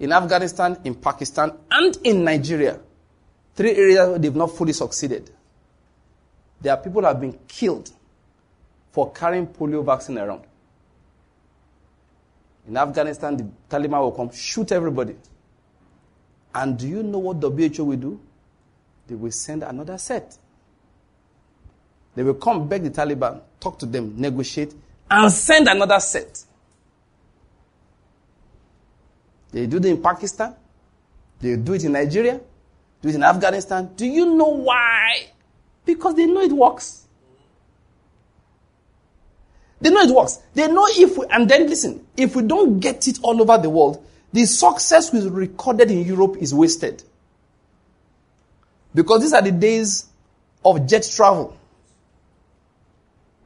in Afghanistan, in Pakistan, and in Nigeria. Three areas where they've not fully succeeded. There are people who have been killed for carrying polio vaccine around. In Afghanistan, the Taliban will come, shoot everybody. And do you know what WHO will do? They will send another set. They will come beg the Taliban, talk to them, negotiate, and send another set. They do it in Pakistan. They do it in Nigeria. Do it in Afghanistan. Do you know why? Because they know it works. They know it works. They know if we, and then listen, if we don't get it all over the world, the success we recorded in Europe is wasted. Because these are the days of jet travel.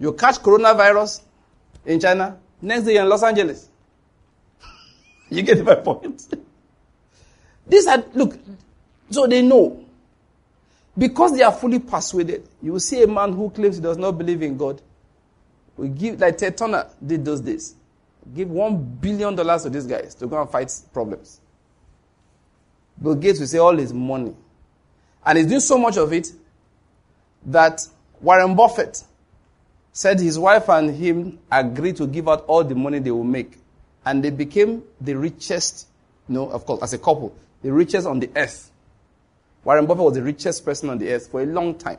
You catch coronavirus in China, next day you're in Los Angeles. You get my point? These are, look, so they know. Because they are fully persuaded, you will see a man who claims he does not believe in God. We give, like Ted Turner did those days. Give one billion dollars to these guys to go and fight problems. Bill Gates will say all his money. And he's doing so much of it that Warren Buffett said his wife and him agreed to give out all the money they will make. And they became the richest, you know, of course, as a couple, the richest on the earth. Warren Buffett was the richest person on the earth for a long time.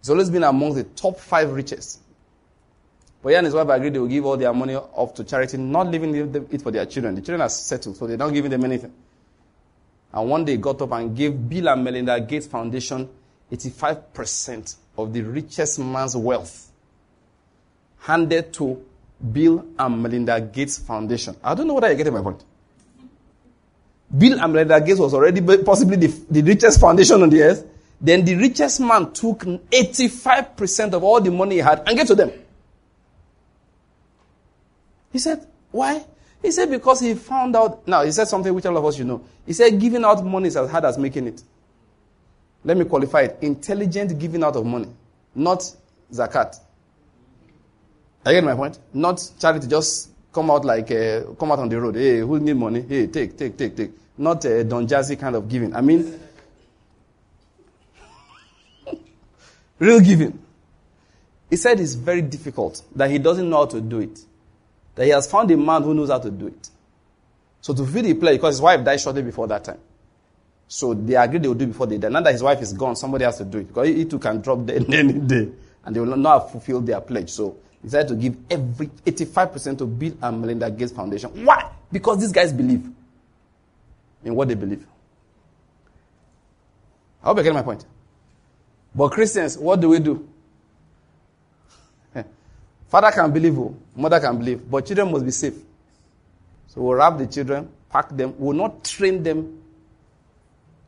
He's always been among the top five richest. But he and his wife agreed they will give all their money off to charity, not leaving it for their children. The children are settled, so they're not giving them anything. And one day got up and gave Bill and Melinda Gates Foundation 85% of the richest man's wealth handed to Bill and Melinda Gates Foundation. I don't know whether you're getting my point. Bill and Melinda Gates was already possibly the, the richest foundation on the earth. Then the richest man took 85% of all the money he had and gave to them. He said, why? He said, because he found out. Now, he said something which all of us should know. He said, giving out money is as hard as making it. Let me qualify it. Intelligent giving out of money, not zakat. I get my point? Not charity, just come out like, uh, come out on the road. Hey, who need money? Hey, take, take, take, take. Not a Don Jazzy kind of giving. I mean, real giving. He said it's very difficult, that he doesn't know how to do it that he has found a man who knows how to do it. So to fulfill the pledge, because his wife died shortly before that time. So they agreed they would do before they die. Now that his wife is gone, somebody has to do it. Because he too can drop dead any day. And they will not have fulfilled their pledge. So decided to give every 85% to Bill and Melinda Gates Foundation. Why? Because these guys believe in what they believe. I hope you get my point. But Christians, what do we do? Eh, father can believe, oh, mother can believe, but children must be safe. So we'll wrap the children, pack them. We'll not train them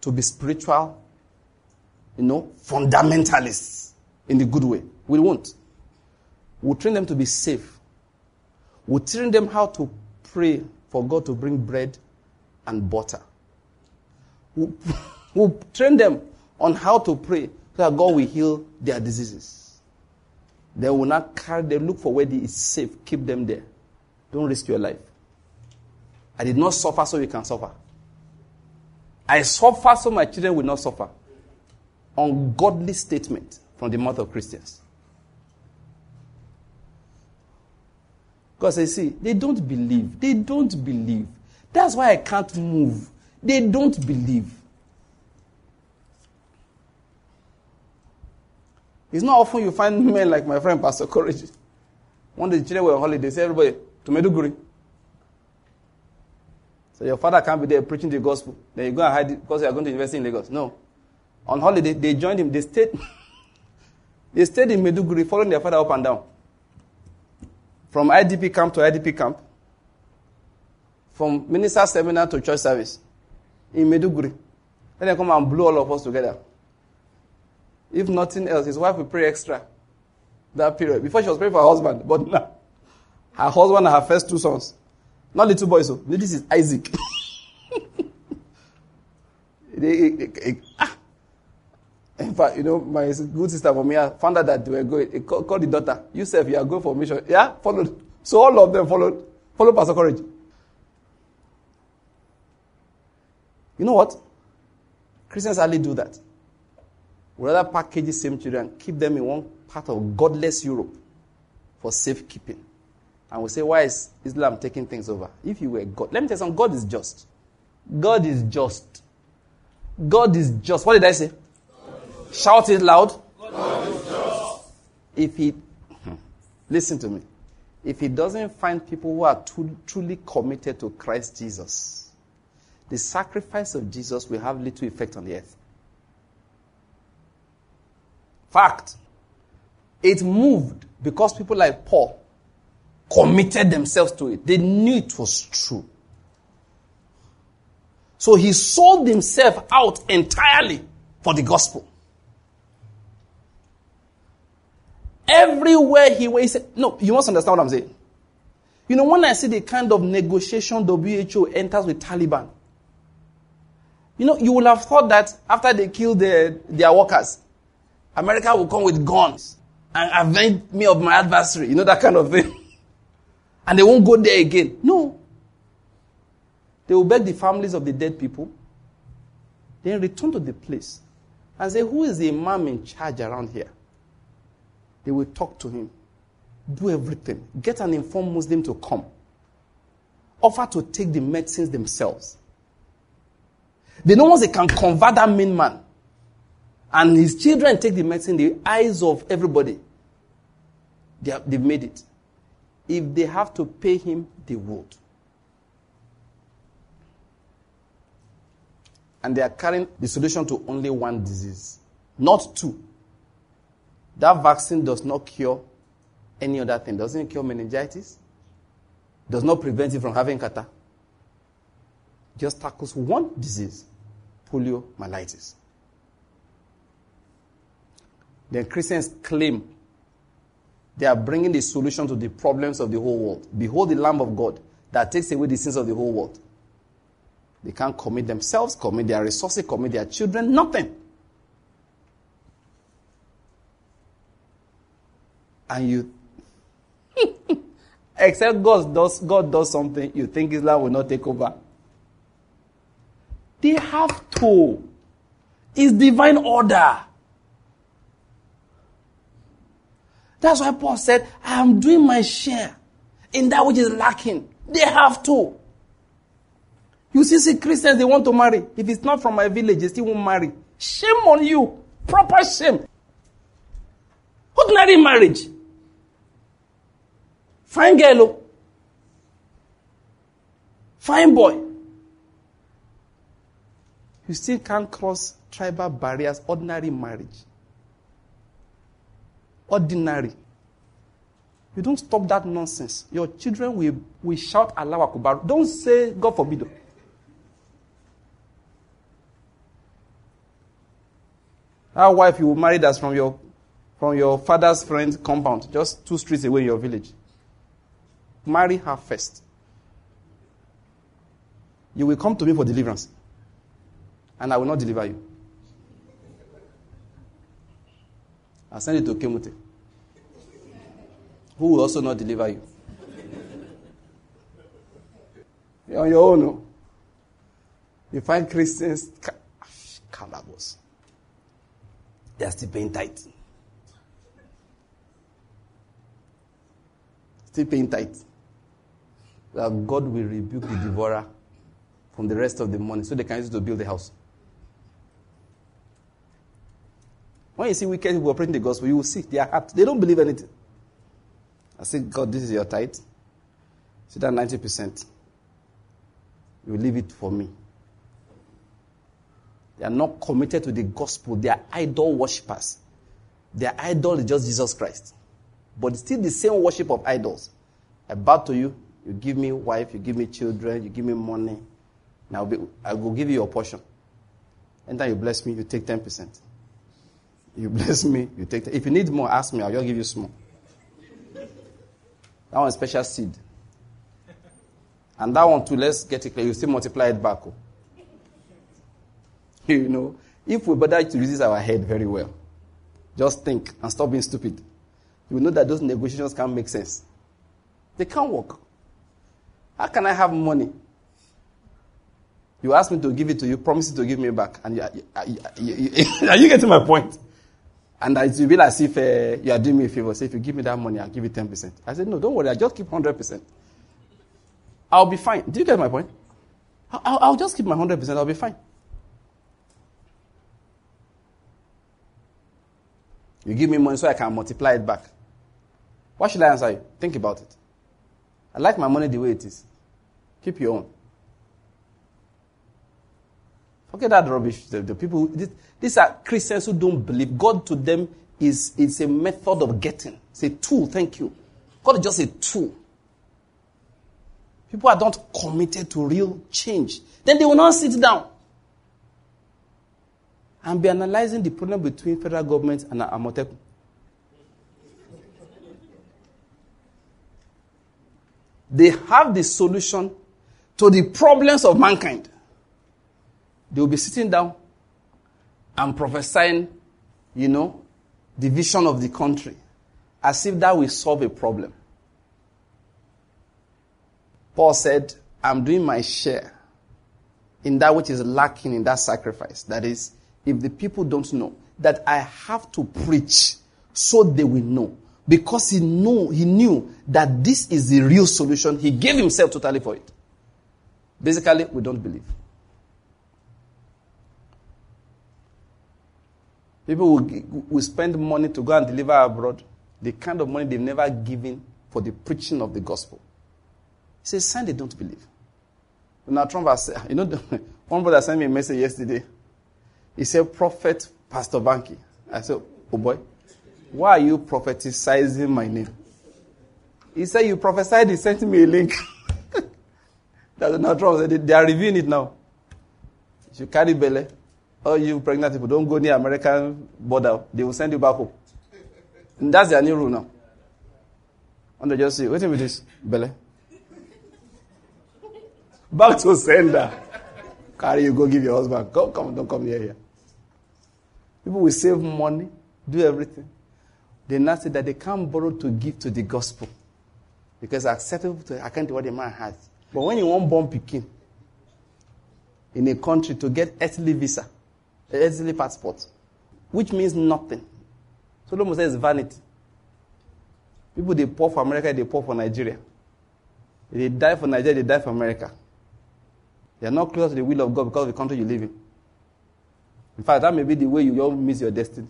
to be spiritual, you know, fundamentalists in the good way. We won't. We'll train them to be safe. We'll train them how to pray for God to bring bread and butter. We'll, we'll train them on how to pray so that God will heal their diseases. They will not carry, they look for where they is safe. Keep them there. Don't risk your life. I did not suffer so you can suffer. I suffer so my children will not suffer. Ungodly statement from the mouth of Christians. Because I see, they don't believe. They don't believe. That's why I can't move. They don't believe. It's not often you find men like my friend Pastor Courage. One day the children were on holiday, say everybody to Maiduguri. So your father can't be there preaching the gospel. Then you go and hide it because you are going to invest in Lagos. No. On holiday, they joined him. They stayed, they stayed in Maiduguri, following their father up and down. From IDP camp to IDP camp. From minister seminar to church service. In Meduguri. Then they come and blew all of us together. If nothing else, his wife will pray extra that period. Before she was praying for her husband, but now her husband and her first two sons. Not little boys, so this is Isaac. Ah. In fact, you know, my good sister me I found out that they were going. Called call the daughter. You you are going for mission. Yeah, followed. So all of them followed. Followed Pastor Courage. You know what? Christians hardly do that. We rather package the same children, keep them in one part of godless Europe for safekeeping. And we say, why is Islam taking things over? If you were God, let me tell you something God is just. God is just. God is just. What did I say? Shout it loud. If he, listen to me. If he doesn't find people who are too, truly committed to Christ Jesus, the sacrifice of Jesus will have little effect on the earth. Fact. It moved because people like Paul committed themselves to it. They knew it was true. So he sold himself out entirely for the gospel. Everywhere he said, no, you must understand what I'm saying. You know, when I see the kind of negotiation WHO enters with Taliban, you know, you will have thought that after they kill their, their workers, America will come with guns and avenge me of my adversary. You know, that kind of thing. and they won't go there again. No. They will beg the families of the dead people, then return to the place and say, Who is the imam in charge around here? They will talk to him, do everything, get an informed Muslim to come, offer to take the medicines themselves. They know once they can convert that main man and his children take the medicine, the eyes of everybody, they have, they've made it. If they have to pay him, they would. And they are carrying the solution to only one disease, not two. That vaccine does not cure any other thing. Doesn't cure meningitis. Does not prevent you from having catarrh. Just tackles one disease, poliomyelitis. Then Christians claim they are bringing the solution to the problems of the whole world. Behold the Lamb of God that takes away the sins of the whole world. They can't commit themselves, commit their resources, commit their children, nothing. And you, except God does, God does something, you think Islam will not take over. They have to. It's divine order. That's why Paul said, I am doing my share in that which is lacking. They have to. You see, see Christians, they want to marry. If it's not from my village, they still won't marry. Shame on you. Proper shame. Ordinary marriage. Fine girl. Oh. Fine boy. You still can't cross tribal barriers, ordinary marriage ordinary. You don't stop that nonsense. Your children will, will shout Allah Akbar. Don't say God forbid. Our wife you married us from your from your father's friend compound, just two streets away in your village. Marry her first. You will come to me for deliverance. And I will not deliver you. I'll send it to Kemute, who will also not deliver you. You're on your own. No? You find Christians, calabos. They are still paying tight. Still paying tight. That God will rebuke the devourer from the rest of the money so they can use it to build the house. When you see wicked people operating the gospel, you will see their heart. They don't believe anything. I say, God, this is your tithe. See that 90%. You leave it for me. They are not committed to the gospel. They are idol worshippers. Their idol is just Jesus Christ. But still the same worship of idols. I bow to you, you give me wife, you give me children, you give me money. Now I will give you your portion. And then you bless me, you take 10%. You bless me, you take. If you need more, ask me. I'll just give you small. That one special seed. And that one too, let's get it clear. You still multiply it back. Oh. You know, if we bother to resist our head very well, just think and stop being stupid. You know that those negotiations can't make sense. They can't work. How can I have money? You ask me to give it to you, promise to give me back. And you, you, you, are you getting my point? And it will be as if uh, you are doing me a favor. Say, if you give me that money, I'll give you 10%. I said, no, don't worry. I'll just keep 100%. I'll be fine. Do you get my point? I'll, I'll just keep my 100%. I'll be fine. You give me money so I can multiply it back. What should I answer you? Think about it. I like my money the way it is. Keep your own. Forget that rubbish. The, the people, this, these are Christians who don't believe. God to them is, is a method of getting. It's a tool, thank you. God is just a tool. People are not committed to real change. Then they will not sit down and be analyzing the problem between federal government and Amotekun. They have the solution to the problems of mankind they will be sitting down and prophesying, you know, the vision of the country as if that will solve a problem. Paul said, I'm doing my share in that which is lacking in that sacrifice. That is, if the people don't know, that I have to preach so they will know. Because he knew, he knew that this is the real solution. He gave himself totally for it. Basically, we don't believe. People will, will spend money to go and deliver abroad the kind of money they've never given for the preaching of the gospel. He says, sign they don't believe. Now Trump has, you know, one brother sent me a message yesterday. He said, Prophet Pastor Banky. I said, oh boy, why are you propheticizing my name? He said, you prophesied, he sent me a link. That's Trump said, they are reviewing it now. If You carry belly. All you pregnant people, don't go near American border. They will send you back home. And that's their new rule now. And they just say, wait minute, this, Bele. Back to sender. Carry you, go give your husband. Come, come, don't come near here. People will save money, do everything. They now say that they can't borrow to give to the gospel. Because acceptable to account what the man has. But when you want born Peking in a country to get earthly visa, easily passport, which means nothing. Solomon says vanity. People they pour for America, they pour for Nigeria. They die for Nigeria, they die for America. They are not close to the will of God because of the country you live in. In fact, that may be the way you all miss your destiny.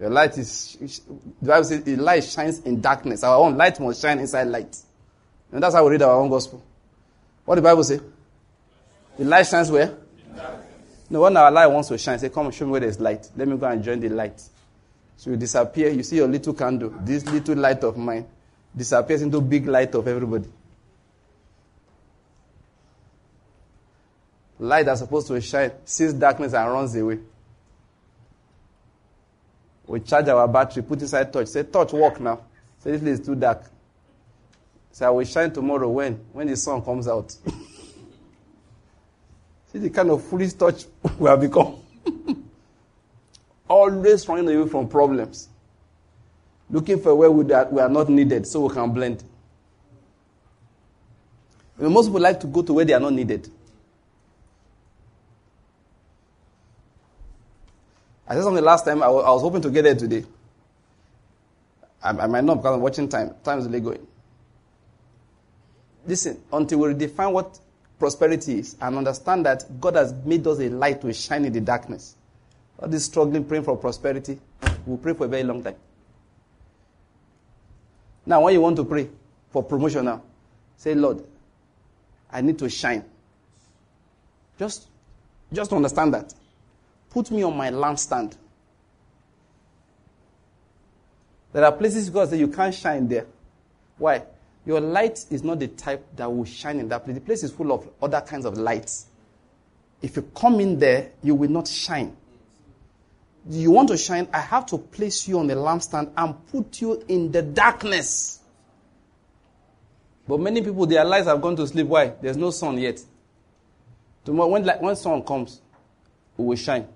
Your light is, the Bible says, the light shines in darkness. Our own light must shine inside light. And that's how we read our own gospel. What the Bible say? The light shines where? No, when our light wants to shine, say, Come show me where there's light. Let me go and join the light. So you disappear. You see your little candle, this little light of mine, disappears into big light of everybody. Light that's supposed to shine sees darkness and runs away. We charge our battery, put inside torch. Say, torch, work now. Say, this place is too dark. Say, I will shine tomorrow when? When the sun comes out. See the kind of foolish torch we have become. Always running away from problems. Looking for where we are, we are not needed so we can blend. most people like to go to where they are not needed. I said something last time. I was, I was hoping to get there today. I, I, might not because I'm watching time. Time is really going. Listen, until we redefine what prosperity is and understand that God has made us a light to shine in the darkness. All this struggling, praying for prosperity, we'll pray for a very long time. Now, when you want to pray for promotion now, say, Lord, I need to shine. Just, just understand that. Put me on my lampstand. There are places God says you can't shine there. Why? Your light is not the type that will shine in that place. The place is full of other kinds of lights. If you come in there, you will not shine. You want to shine, I have to place you on the lampstand and put you in the darkness. But many people, their lights have gone to sleep. Why? There's no sun yet. Tomorrow, when, when sun comes, it will shine.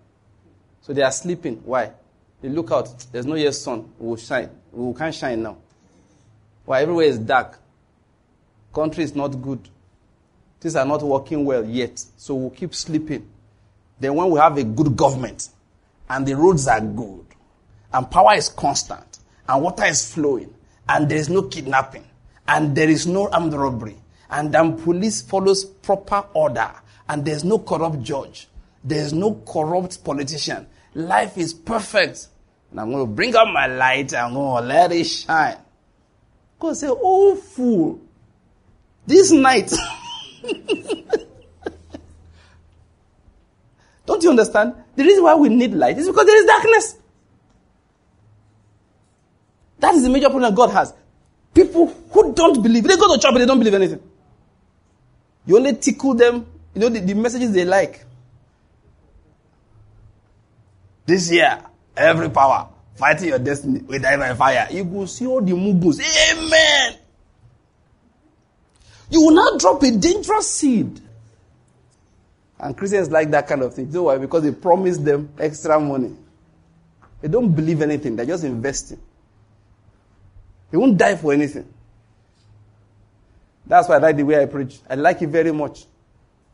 So they are sleeping. Why? They look out. There's no yet sun. We will shine. We can't shine now. Why everywhere is dark. Country is not good. things are not working well yet, so we'll keep sleeping. Then when we have a good government and the roads are good and power is constant and water is flowing and there is no kidnapping and there is no armed robbery and then police follows proper order and there's no corrupt judge, there's no corrupt politician. Life is perfect. And I'm going to bring up my light I'm going to let it shine. God say, oh fool, this night. Don't you understand? The reason why we need light is because there is darkness. That is the major problem God has. People who don't believe, they go to church but they don't believe anything. You only tickle them, you know, the, the messages they like. This year, every power fighting your destiny die by fire. You will see all the mugus. Amen. You will not drop a dangerous seed. And Christians like that kind of thing. You know why? Because they promise them extra money. They don't believe anything, they're just investing. They won't die for anything. That's why I like the way I preach. I like it very much.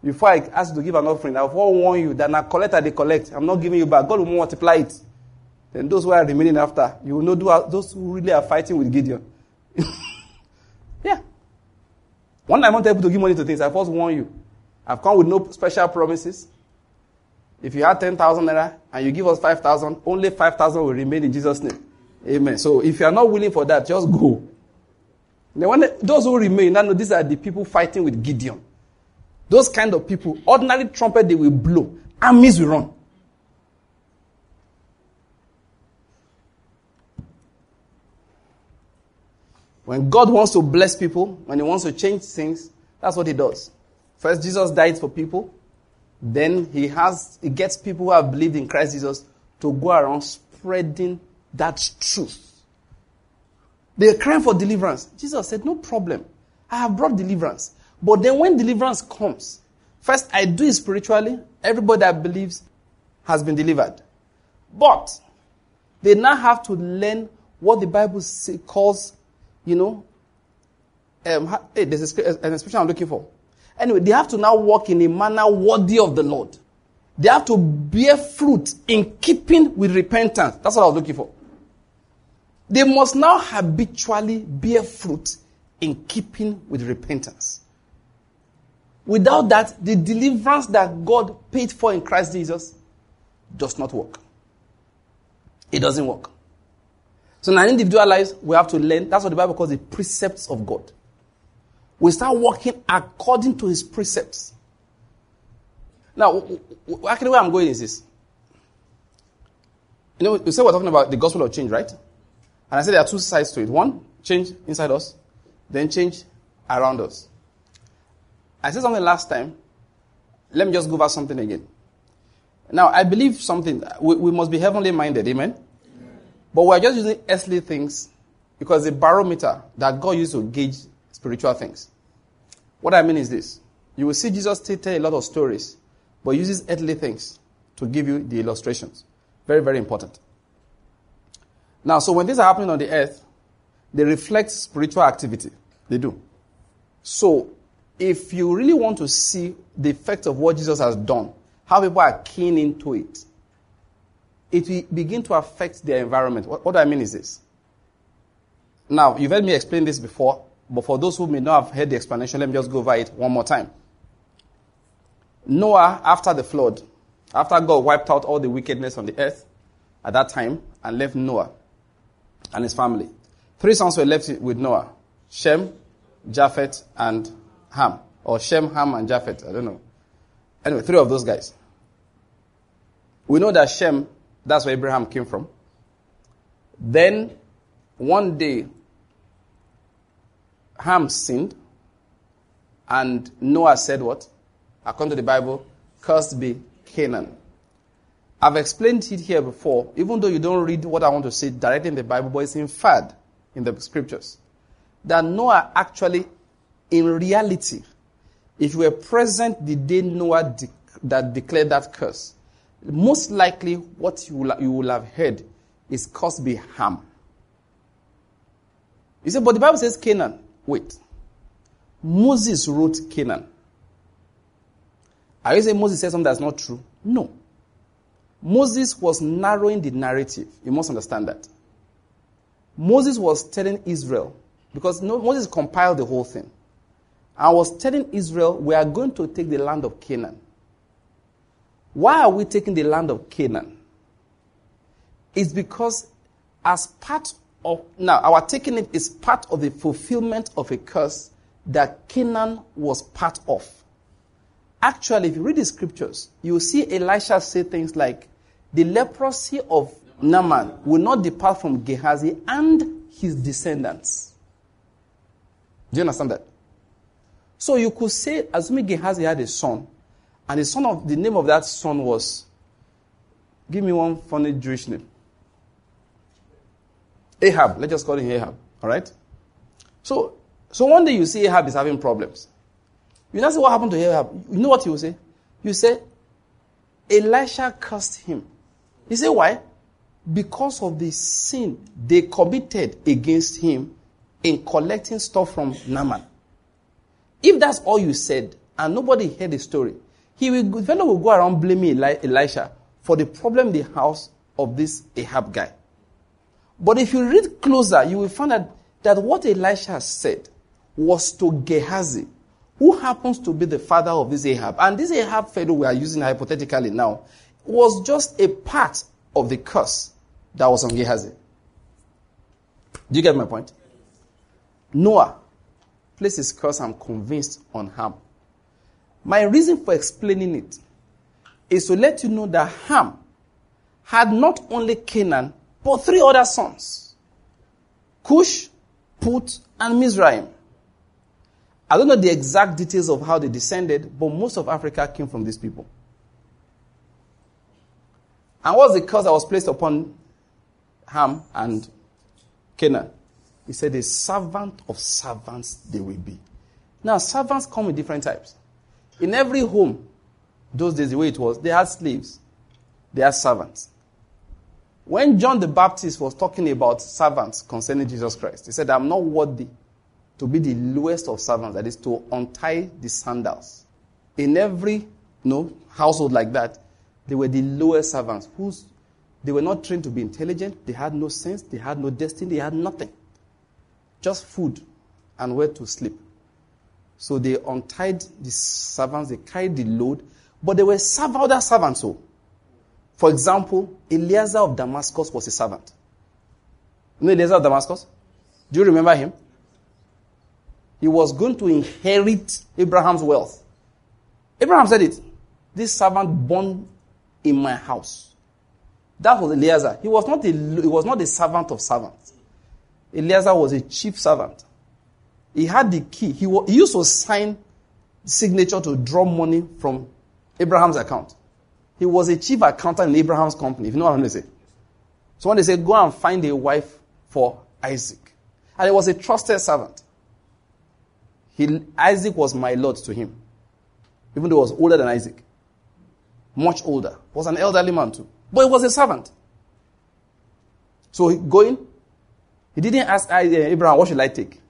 Before I ask you to give an offering, I'll warn you that now collector they collect. I'm not giving you back. God will multiply it. Then those who are remaining after, you will know those who really are fighting with Gideon. yeah. One time I want people to give money to things, I first warn you. I've come with no special promises. If you had 10,000 naira and you give us 5,000, only 5,000 will remain in Jesus' name. Amen. So if you are not willing for that, just go. Then when those who remain, now know these are the people fighting with Gideon. Those kind of people, ordinary trumpet they will blow, armies will run. When God wants to bless people, when He wants to change things, that's what He does. First, Jesus died for people. Then He has He gets people who have believed in Christ Jesus to go around spreading that truth. They are crying for deliverance. Jesus said, No problem. I have brought deliverance. But then when deliverance comes, first I do it spiritually. Everybody that believes has been delivered. But they now have to learn what the Bible say, calls you know, um, hey, there's an expression I'm looking for. Anyway, they have to now walk in a manner worthy of the Lord. They have to bear fruit in keeping with repentance. That's what I was looking for. They must now habitually bear fruit in keeping with repentance. Without that, the deliverance that God paid for in Christ Jesus does not work. It doesn't work. So in our individual lives, we have to learn. That's what the Bible calls the precepts of God. We start working according to his precepts. Now, actually, where I'm going is this. You know, we say we're talking about the gospel of change, right? And I said there are two sides to it. One, change inside us, then change around us. I said something last time. Let me just go over something again. Now, I believe something. We, we must be heavenly minded. Amen? But we're just using earthly things because the barometer that God used to gauge spiritual things. What I mean is this. You will see Jesus tell a lot of stories, but uses earthly things to give you the illustrations. Very, very important. Now, so when things are happening on the earth, they reflect spiritual activity. They do. So, if you really want to see the effect of what Jesus has done, how people are keen into it, it will begin to affect their environment. What, what I mean is this. Now, you've heard me explain this before, but for those who may not have heard the explanation, let me just go over it one more time. Noah, after the flood, after God wiped out all the wickedness on the earth at that time and left Noah and his family, three sons were left with Noah Shem, Japheth, and Ham. Or Shem, Ham, and Japheth. I don't know. Anyway, three of those guys. We know that Shem that's where Abraham came from. Then, one day, Ham sinned, and Noah said what? According to the Bible, cursed be Canaan. I've explained it here before, even though you don't read what I want to say directly in the Bible, but it's inferred in the scriptures. That Noah actually, in reality, if you were present the day Noah de- that declared that curse, most likely what you will, you will have heard is caused by Ham. You say, but the Bible says Canaan. Wait. Moses wrote Canaan. Are you saying Moses said something that's not true? No. Moses was narrowing the narrative. You must understand that. Moses was telling Israel, because Moses compiled the whole thing. I was telling Israel, we are going to take the land of Canaan. Why are we taking the land of Canaan? It's because as part of, now our taking it is part of the fulfillment of a curse that Canaan was part of. Actually, if you read the scriptures, you see Elisha say things like, the leprosy of Naaman will not depart from Gehazi and his descendants. Do you understand that? So you could say, assuming Gehazi had a son, and the son of the name of that son was, give me one funny Jewish name. Ahab. Let's just call him Ahab. All right. So, so one day you see Ahab is having problems. You know what happened to Ahab? You know what you will say? You say, Elisha cursed him. You say why? Because of the sin they committed against him in collecting stuff from Naaman. If that's all you said and nobody heard the story, he will, the fellow will go around blaming Eli- Elisha for the problem in the house of this Ahab guy. But if you read closer, you will find that, that what Elisha said was to Gehazi, who happens to be the father of this Ahab. And this Ahab fellow we are using hypothetically now was just a part of the curse that was on Gehazi. Do you get my point? Noah placed his curse, I'm convinced, on Ham. My reason for explaining it is to let you know that Ham had not only Canaan, but three other sons Cush, Put, and Mizraim. I don't know the exact details of how they descended, but most of Africa came from these people. And what's the curse that was placed upon Ham and Canaan? He said, A servant of servants they will be. Now, servants come in different types. In every home, those days, the way it was, they had slaves, they had servants. When John the Baptist was talking about servants concerning Jesus Christ, he said, I'm not worthy to be the lowest of servants, that is, to untie the sandals. In every you know, household like that, they were the lowest servants whose they were not trained to be intelligent, they had no sense, they had no destiny, they had nothing. Just food and where to sleep. So they untied the servants, they carried the load, but there were other servants. So, for example, Eliezer of Damascus was a servant. You know Eliezer of Damascus? Do you remember him? He was going to inherit Abraham's wealth. Abraham said it. This servant born in my house. That was Eliezer. He was not a, he was not a servant of servants. Eliezer was a chief servant. He had the key. He, was, he used to sign signature to draw money from Abraham's account. He was a chief accountant in Abraham's company, if you know what I'm. So when they say, go and find a wife for Isaac. And he was a trusted servant. He, Isaac was my lord to him. Even though he was older than Isaac. Much older. Was an elderly man too. But he was a servant. So going, he didn't ask uh, Abraham, what should I take?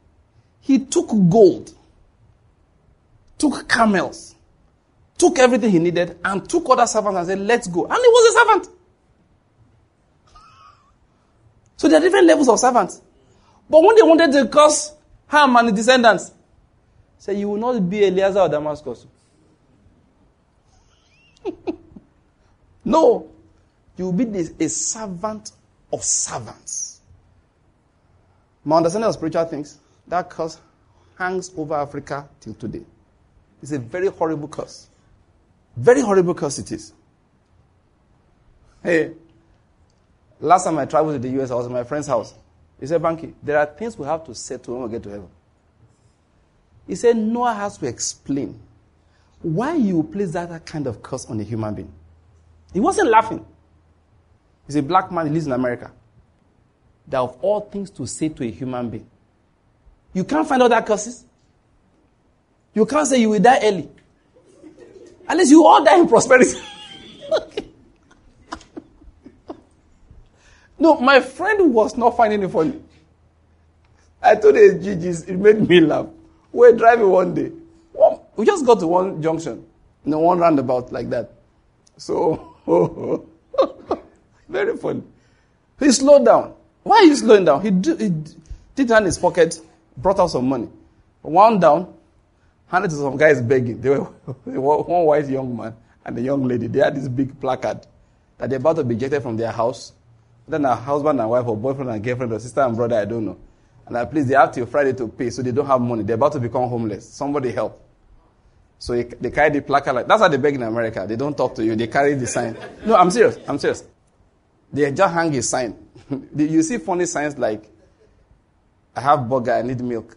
He took gold, took camels, took everything he needed, and took other servants and said, let's go. And he was a servant. So there are different levels of servants. But when they wanted to curse Ham and the descendants, said, you will not be Eliezer of Damascus. no. You will be a servant of servants. My understanding of spiritual things, that curse hangs over Africa till today. It's a very horrible curse. Very horrible curse it is. Hey, last time I traveled to the US, I was at my friend's house. He said, Banky, there are things we have to settle when we get to heaven. He said, Noah has to explain why you place that kind of curse on a human being. He wasn't laughing. He's a black man, he lives in America. That of all things to say to a human being. You can't find other curses. You can't say you will die early. Unless you all die in prosperity. no, my friend was not finding it funny. I told his GGs, it made me laugh. We were driving one day. We just got to one junction. No one roundabout like that. So, very funny. He slowed down. Why are you slowing down? He, do, he did in his pocket, brought out some money, wound down, handed to some guys begging. They were one white young man and a young lady. They had this big placard that they're about to be ejected from their house. Then a husband and wife, or boyfriend and girlfriend, or sister and brother, I don't know. And I please, they have till Friday to pay, so they don't have money. They're about to become homeless. Somebody help. So they carry the placard like that's how they beg in America. They don't talk to you. They carry the sign. No, I'm serious. I'm serious. They just hang a sign. you see funny signs like, "I have burger. I need milk."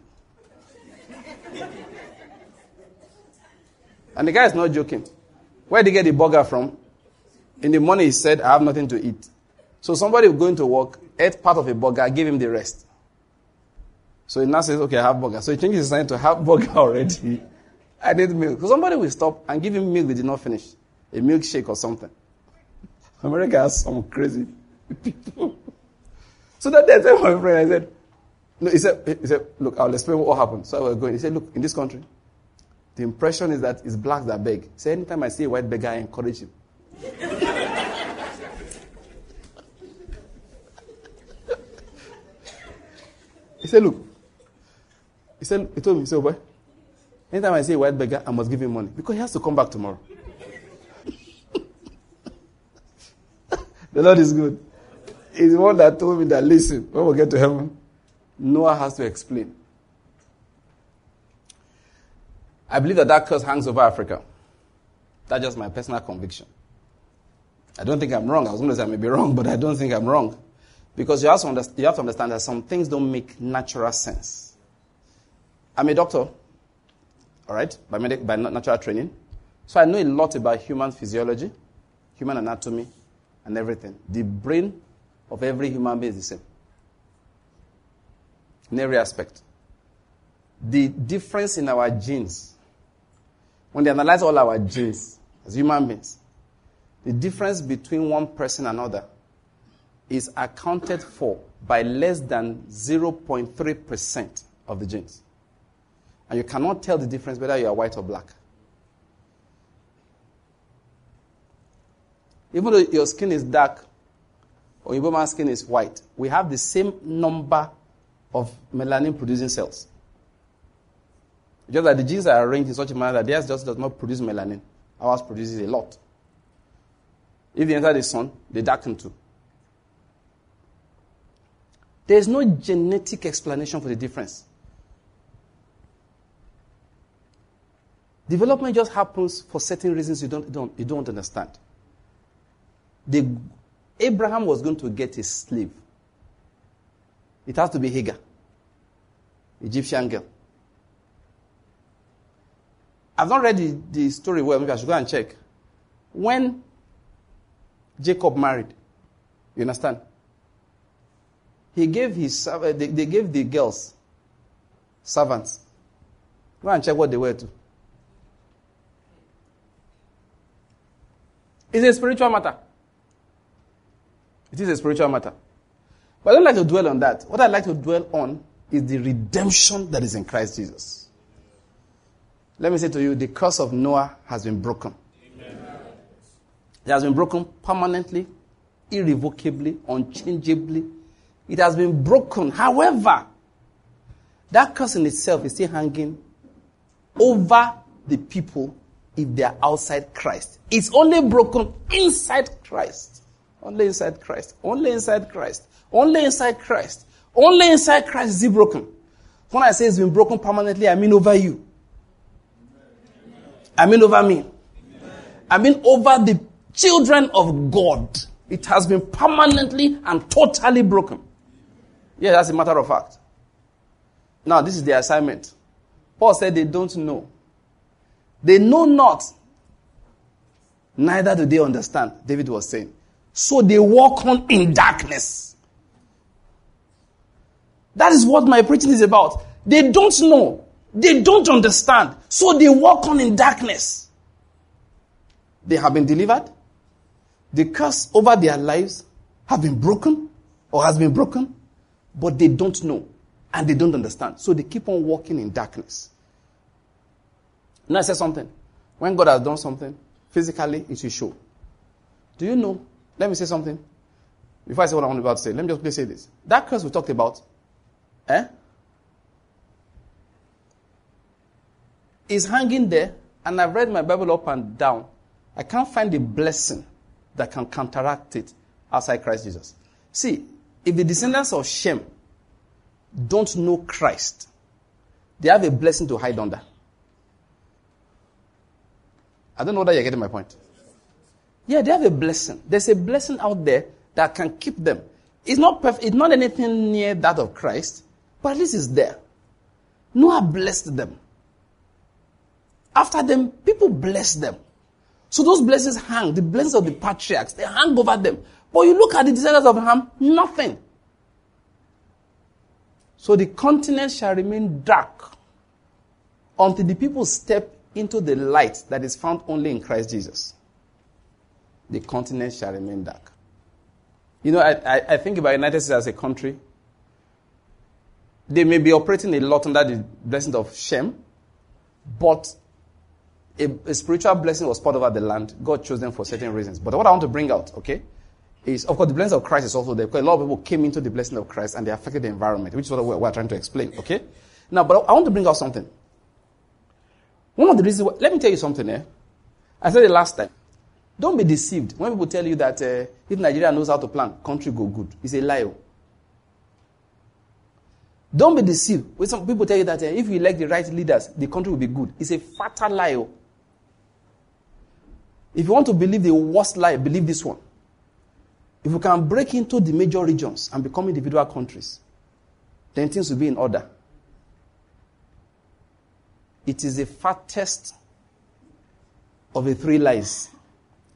and the guy is not joking. Where did he get the burger from? In the morning, he said, "I have nothing to eat." So somebody going to work ate part of a burger, gave him the rest. So he now says, "Okay, I have burger." So he changes his sign to have burger already. I need milk. So somebody will stop and give him milk they did not finish. A milkshake or something. America has some crazy people. So that day I told oh, my friend, I said, no, he said, he said, look, I'll explain what happened. So I was going. He said, look, in this country, the impression is that it's blacks that beg. Said, anytime I see a white beggar, I encourage him. he said, look. He said, he told me, he said, oh, what? Anytime I see a white beggar, I must give him money because he has to come back tomorrow. the Lord is good. He's the one that told me that, listen, when we get to heaven, Noah has to explain. I believe that that curse hangs over Africa. That's just my personal conviction. I don't think I'm wrong. I was going to say I may be wrong, but I don't think I'm wrong. Because you have you have to understand that some things don't make natural sense. I'm a doctor all right, by, medic, by natural training. So I know a lot about human physiology, human anatomy, and everything. The brain of every human being is the same in every aspect. The difference in our genes, when they analyze all our genes as human beings, the difference between one person and another is accounted for by less than 0.3% of the genes. And you cannot tell the difference whether you are white or black. Even though your skin is dark man's skin is white, we have the same number of melanin producing cells. Just that the genes are arranged in such a manner that theirs just does not produce melanin. Ours produces a lot. If they enter the sun, they darken too. There is no genetic explanation for the difference. Development just happens for certain reasons you don't, don't, you don't understand. The, Abraham was going to get a slave. It has to be Hagar, Egyptian girl. I've not read the, the story well, maybe I should go and check. When Jacob married, you understand? He gave his, uh, they, they gave the girls servants. Go and check what they were to. It's a spiritual matter. It is a spiritual matter. But I don't like to dwell on that. What I'd like to dwell on is the redemption that is in Christ Jesus. Let me say to you, the curse of Noah has been broken. Amen. It has been broken permanently, irrevocably, unchangeably. It has been broken. However, that curse in itself is still hanging over the people if they are outside Christ. It's only broken inside Christ. Only inside Christ. Only inside Christ. Only inside Christ. Only inside Christ is it broken. When I say it's been broken permanently, I mean over you. I mean over me. I mean over the children of God. It has been permanently and totally broken. Yeah, that's a matter of fact. Now, this is the assignment. Paul said they don't know. They know not, neither do they understand, David was saying. So they walk on in darkness. That is what my preaching is about. They don't know. They don't understand. So they walk on in darkness. They have been delivered. The curse over their lives have been broken or has been broken, but they don't know and they don't understand. So they keep on walking in darkness. Now I say something. When God has done something, physically, it will show. Do you know? Let me say something. Before I say what I'm about to say, let me just please say this. That curse we talked about, eh? Is hanging there, and I've read my Bible up and down. I can't find a blessing that can counteract it outside Christ Jesus. See, if the descendants of Shem don't know Christ, they have a blessing to hide under. I don't know whether you're getting my point. Yeah, they have a blessing. There's a blessing out there that can keep them. It's not perfect, it's not anything near that of Christ, but at least it's there. Noah blessed them. After them, people blessed them. So those blessings hang, the blessings of the patriarchs, they hang over them. But you look at the descendants of Ham, nothing. So the continent shall remain dark until the people step into the light that is found only in Christ Jesus. The continent shall remain dark. You know, I, I, I think about United States as a country. They may be operating a lot under the blessing of Shem, but a, a, spiritual blessing was poured over the land. God chose them for certain reasons. But what I want to bring out, okay, is of course the blessing of Christ is also there because a lot of people came into the blessing of Christ and they affected the environment, which is what we're, we're trying to explain, okay? Now, but I want to bring out something. One of the reasons, let me tell you something, eh? I said it last time. Don't be deceived when people tell you that uh, if Nigeria knows how to plan, country go good. It's a lie. Oh. Don't be deceived when some people tell you that uh, if you elect the right leaders, the country will be good. It's a fatal lie. Oh. If you want to believe the worst lie, believe this one. If we can break into the major regions and become individual countries, then things will be in order. It is the fattest of the three lies.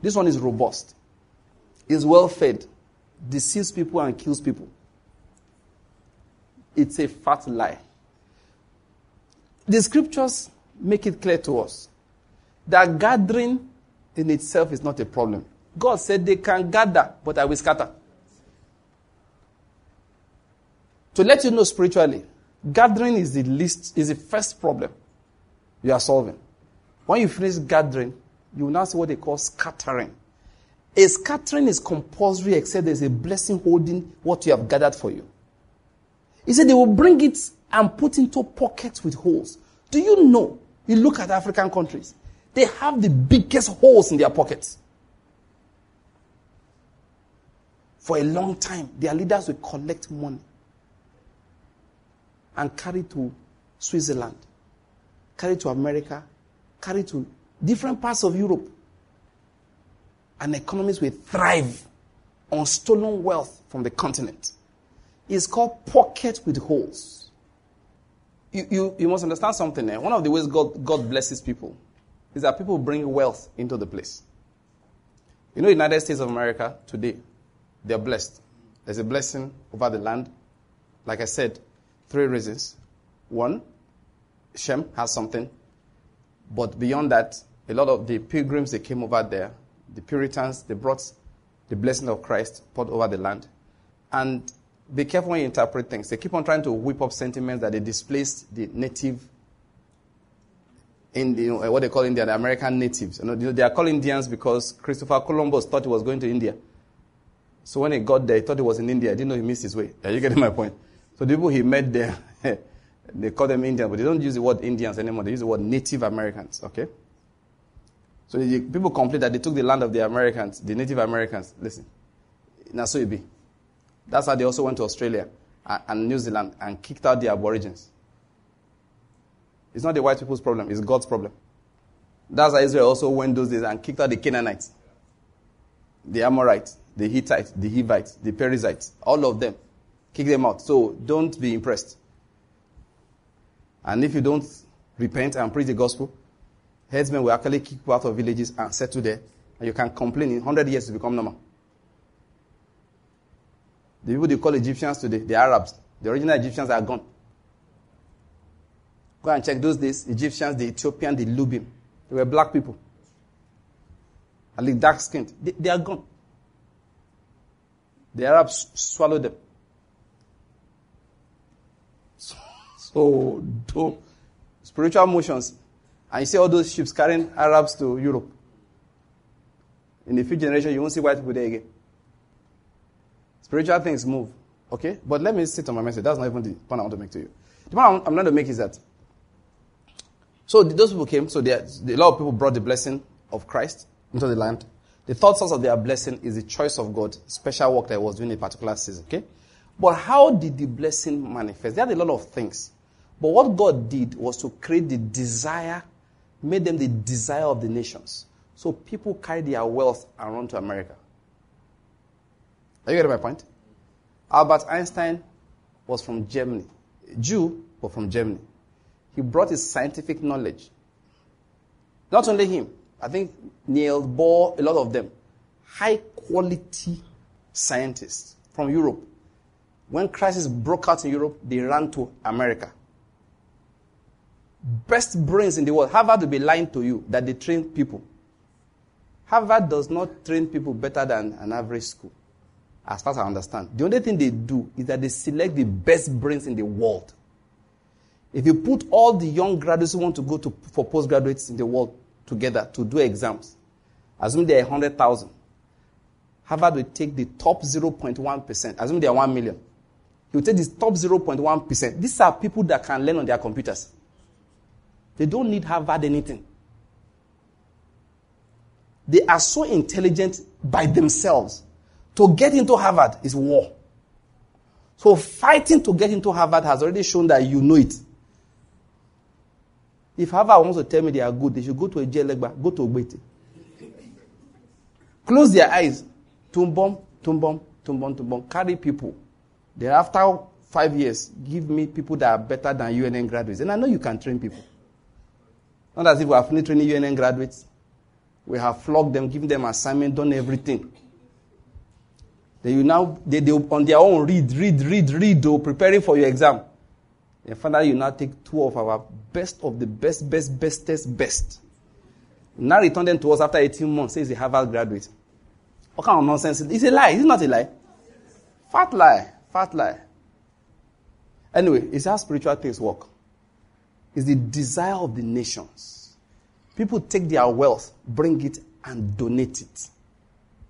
This one is robust, is well fed, deceives people and kills people. It's a fat lie. The scriptures make it clear to us that gathering in itself is not a problem. God said they can gather, but I will scatter. To let you know spiritually, gathering is the least, is the first problem you are solving. When you finish gathering, you now see what they call scattering. A scattering is compulsory except there's a blessing holding what you have gathered for you. He said they will bring it and put into pockets with holes. Do you know? You look at African countries. They have the biggest holes in their pockets. For a long time, their leaders will collect money and carry to Switzerland, carry to America, carry to different parts of Europe. And economies will thrive on stolen wealth from the continent. It's called pocket with holes. You, you, you must understand something there. One of the ways God, God blesses people is that people bring wealth into the place. You know, United States of America today, they're blessed. There's a blessing over the land. Like I said, three reasons. One, Shem has something. But beyond that, a lot of the pilgrims, they came over there. The Puritans, they brought the blessing of Christ poured over the land. And be careful when you interpret things. They keep on trying to whip up sentiments that they displaced the native in you know, uh, what they call India, the American natives. You know, they are called Indians because Christopher Columbus thought he was going to India. So when he got there, he thought he was in India. He didn't know he missed his way. Are you getting my point? So the people he met there, they call them Indians, but they don't use the word Indians anymore. They use the word Native Americans. Okay? So the people complain that they took the land of the Americans, the Native Americans. Listen, now so be. That's how they also went to Australia and New Zealand and kicked out the Aborigines. It's not the white people's problem, it's God's problem. That's how Israel also went those days and kicked out the Canaanites, the Amorites, the Hittites, the Hivites, the Perizzites, all of them. Kick them out. So don't be impressed. And if you don't repent and preach the gospel, headsmen will actually kick you out of villages and settle there. And you can complain in 100 years to become normal. The people they call Egyptians today, the Arabs, the original Egyptians are gone. Go and check those days, Egyptians, the Ethiopian, the Lubim. They were black people. At least dark skinned. They, they, are gone. The Arabs swallowed them. So, so spiritual motions And you see all those ships carrying Arabs to Europe. In a few generations, you won't see white people there again. Spiritual things move. Okay? But let me sit on my message. That's not even the point I want to make to you. The point I'm going to make is that. So those people came, so they, a lot of people brought the blessing of Christ into the land. The third source of their blessing is the choice of God, special work that was doing in a particular season. Okay? But how did the blessing manifest? There are a lot of things. But what God did was to create the desire, made them the desire of the nations. So people carry their wealth around to America. Are you getting my point? Albert Einstein was from Germany. A Jew, but from Germany. He brought his scientific knowledge. Not only him, I think Niels Bohr, a lot of them, high quality scientists from Europe. When crisis broke out in Europe, they ran to America. Best brains in the world. Harvard will be lying to you that they train people. Harvard does not train people better than an average school, as far as I understand. The only thing they do is that they select the best brains in the world. If you put all the young graduates who want to go to, for postgraduates in the world together to do exams, assume they are 100,000, Harvard will take the top 0.1%, assume they are 1 million. He will take the top 0.1%. These are people that can learn on their computers. They don't need Harvard anything. They are so intelligent by themselves. To get into Harvard is war. So fighting to get into Harvard has already shown that you know it. If Harvard wants to tell me they are good, they should go to a Ojuelegba, go to Ogbete. Close their eyes. Tumbom, tumbom, tumbom, tumbom. Carry people. Then after five years, give me people that are better than UNN graduates. And I know you can train people. Not as if we have finished training UNN graduates. We have flogged them, given them assignment, done everything. They you now, they, they on their own read, read, read, read, though, preparing for your exam. Then finally you now take two of our best of the best, best, bestest, best. Now return them to us after 18 months, says a Harvard graduate. What kind of nonsense? It's a lie. It's not a lie. Fat lie. Fat lie. Anyway, it's how spiritual things work. It's the desire of the nations People take their wealth, bring it, and donate it.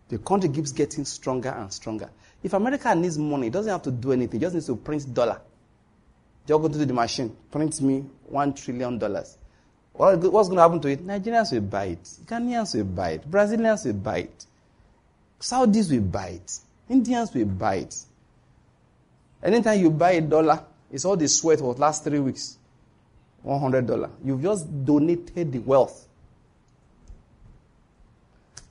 The country keeps getting stronger and stronger. If America needs money, it doesn't have to do anything. It just needs to print dollar. Just go to the machine, print me one trillion dollars. What's going to happen to it? Nigerians will buy it. Ghanaians will buy it. Brazilians will buy it. Saudis will buy it. Indians will buy it. Anytime you buy a dollar, it's all the sweat of the last three weeks. $100. You've just donated the wealth.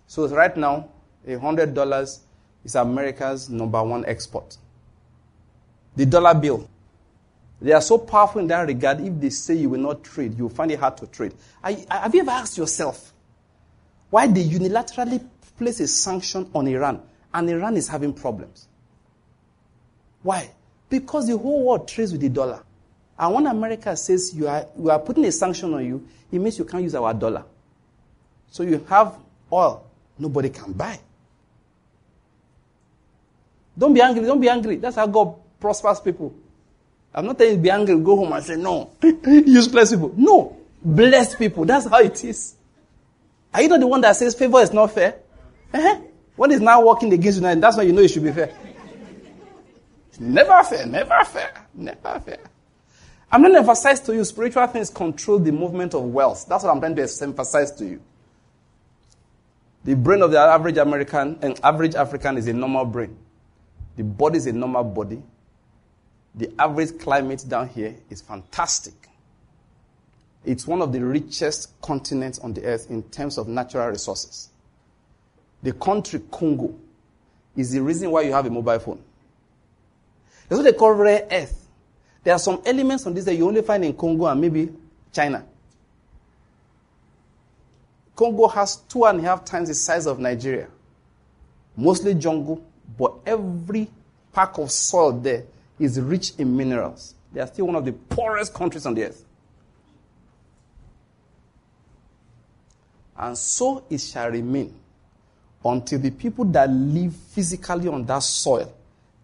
So right now, $100 is America's number one export. The dollar bill. They are so powerful in that regard, if they say you will not trade, you'll find it hard to trade. have you ever asked yourself why they unilaterally place a sanction on Iran and Iran is having problems? Why? Because the whole world trades with the dollar. And when America says you are, we are putting a sanction on you, it means you can't use our dollar. So you have oil nobody can buy. Don't be angry. Don't be angry. That's how God prospers people. I'm not telling you to be angry, go home and say, no, useless people. No, bless people. That's how it is. Are you not the one that says favor is not fair? Uh-huh. What is now working against you? Now? That's why you know it should be fair. Never fair, never fair, never fair. I'm going to emphasize to you spiritual things control the movement of wealth. That's what I'm trying to emphasize to you. The brain of the average American and average African is a normal brain. The body is a normal body. The average climate down here is fantastic. It's one of the richest continents on the earth in terms of natural resources. The country Congo is the reason why you have a mobile phone. That's what they call rare earth. There are some elements on this that you only find in Congo and maybe China. Congo has two and a half times the size of Nigeria. Mostly jungle, but every pack of soil there is rich in minerals. They are still one of the poorest countries on the earth. And so it shall remain until the people that live physically on that soil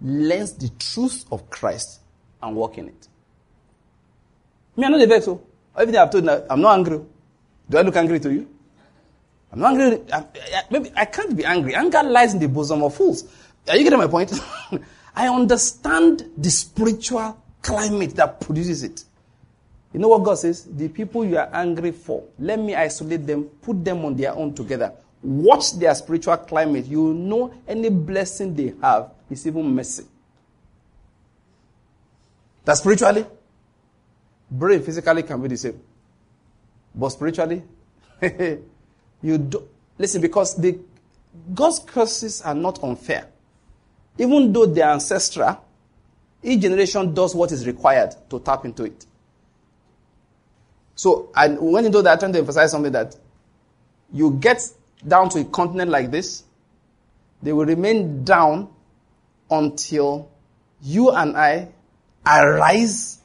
learns the truth of Christ and walk in it. Me, I'm not vexed. Oh. Everything I've told I'm not angry. Oh. Do I look angry to you? I'm not angry. I, I, maybe I can't be angry. Anger lies in the bosom of fools. Are you getting my point? I understand the spiritual climate that produces it. You know what God says? The people you are angry for, let me isolate them, put them on their own together. Watch their spiritual climate. You know any blessing they have is even mercy. That spiritually, brain physically can be the same. But spiritually, you do listen because the God's curses are not unfair. Even though they're ancestral, each generation does what is required to tap into it. So, and when you do that, I'm trying to emphasize something that you get down to a continent like this, they will remain down until you and I arise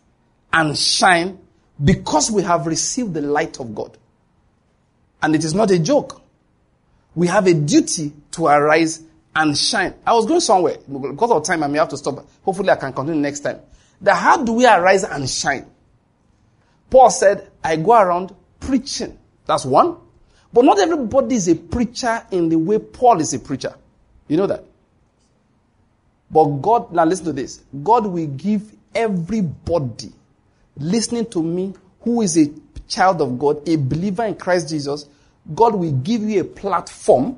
and shine because we have received the light of God. And it is not a joke. We have a duty to arise and shine. I was going somewhere. Because of time, I may have to stop. Hopefully, I can continue next time. That how do we arise and shine? Paul said, I go around preaching. That's one. But not everybody is a preacher in the way Paul is a preacher. You know that? But God, now listen to this. God will give everybody listening to me who is a child of God, a believer in Christ Jesus, God will give you a platform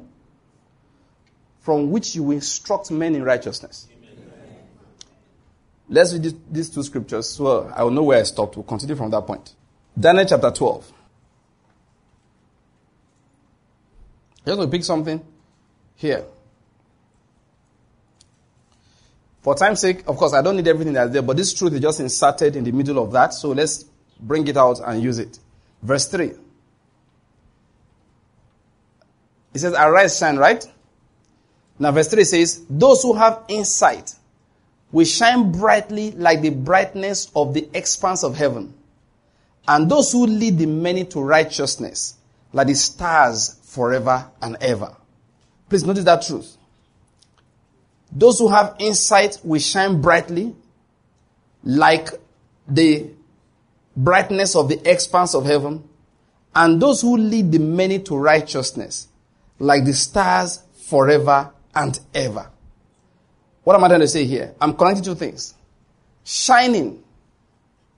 from which you will instruct men in righteousness. Amen. Let's read these two scriptures so I will know where I stopped. We'll continue from that point. Daniel chapter 12. Just to pick something here. For time's sake, of course, I don't need everything that's there, but this truth is just inserted in the middle of that. So let's bring it out and use it. Verse 3. It says, Arise, shine, right? Now, verse 3 says, Those who have insight will shine brightly like the brightness of the expanse of heaven. And those who lead the many to righteousness, like the stars forever and ever. Please notice that truth. Those who have insight will shine brightly like the brightness of the expanse of heaven. And those who lead the many to righteousness like the stars forever and ever. What am I trying to say here? I'm connecting two things. Shining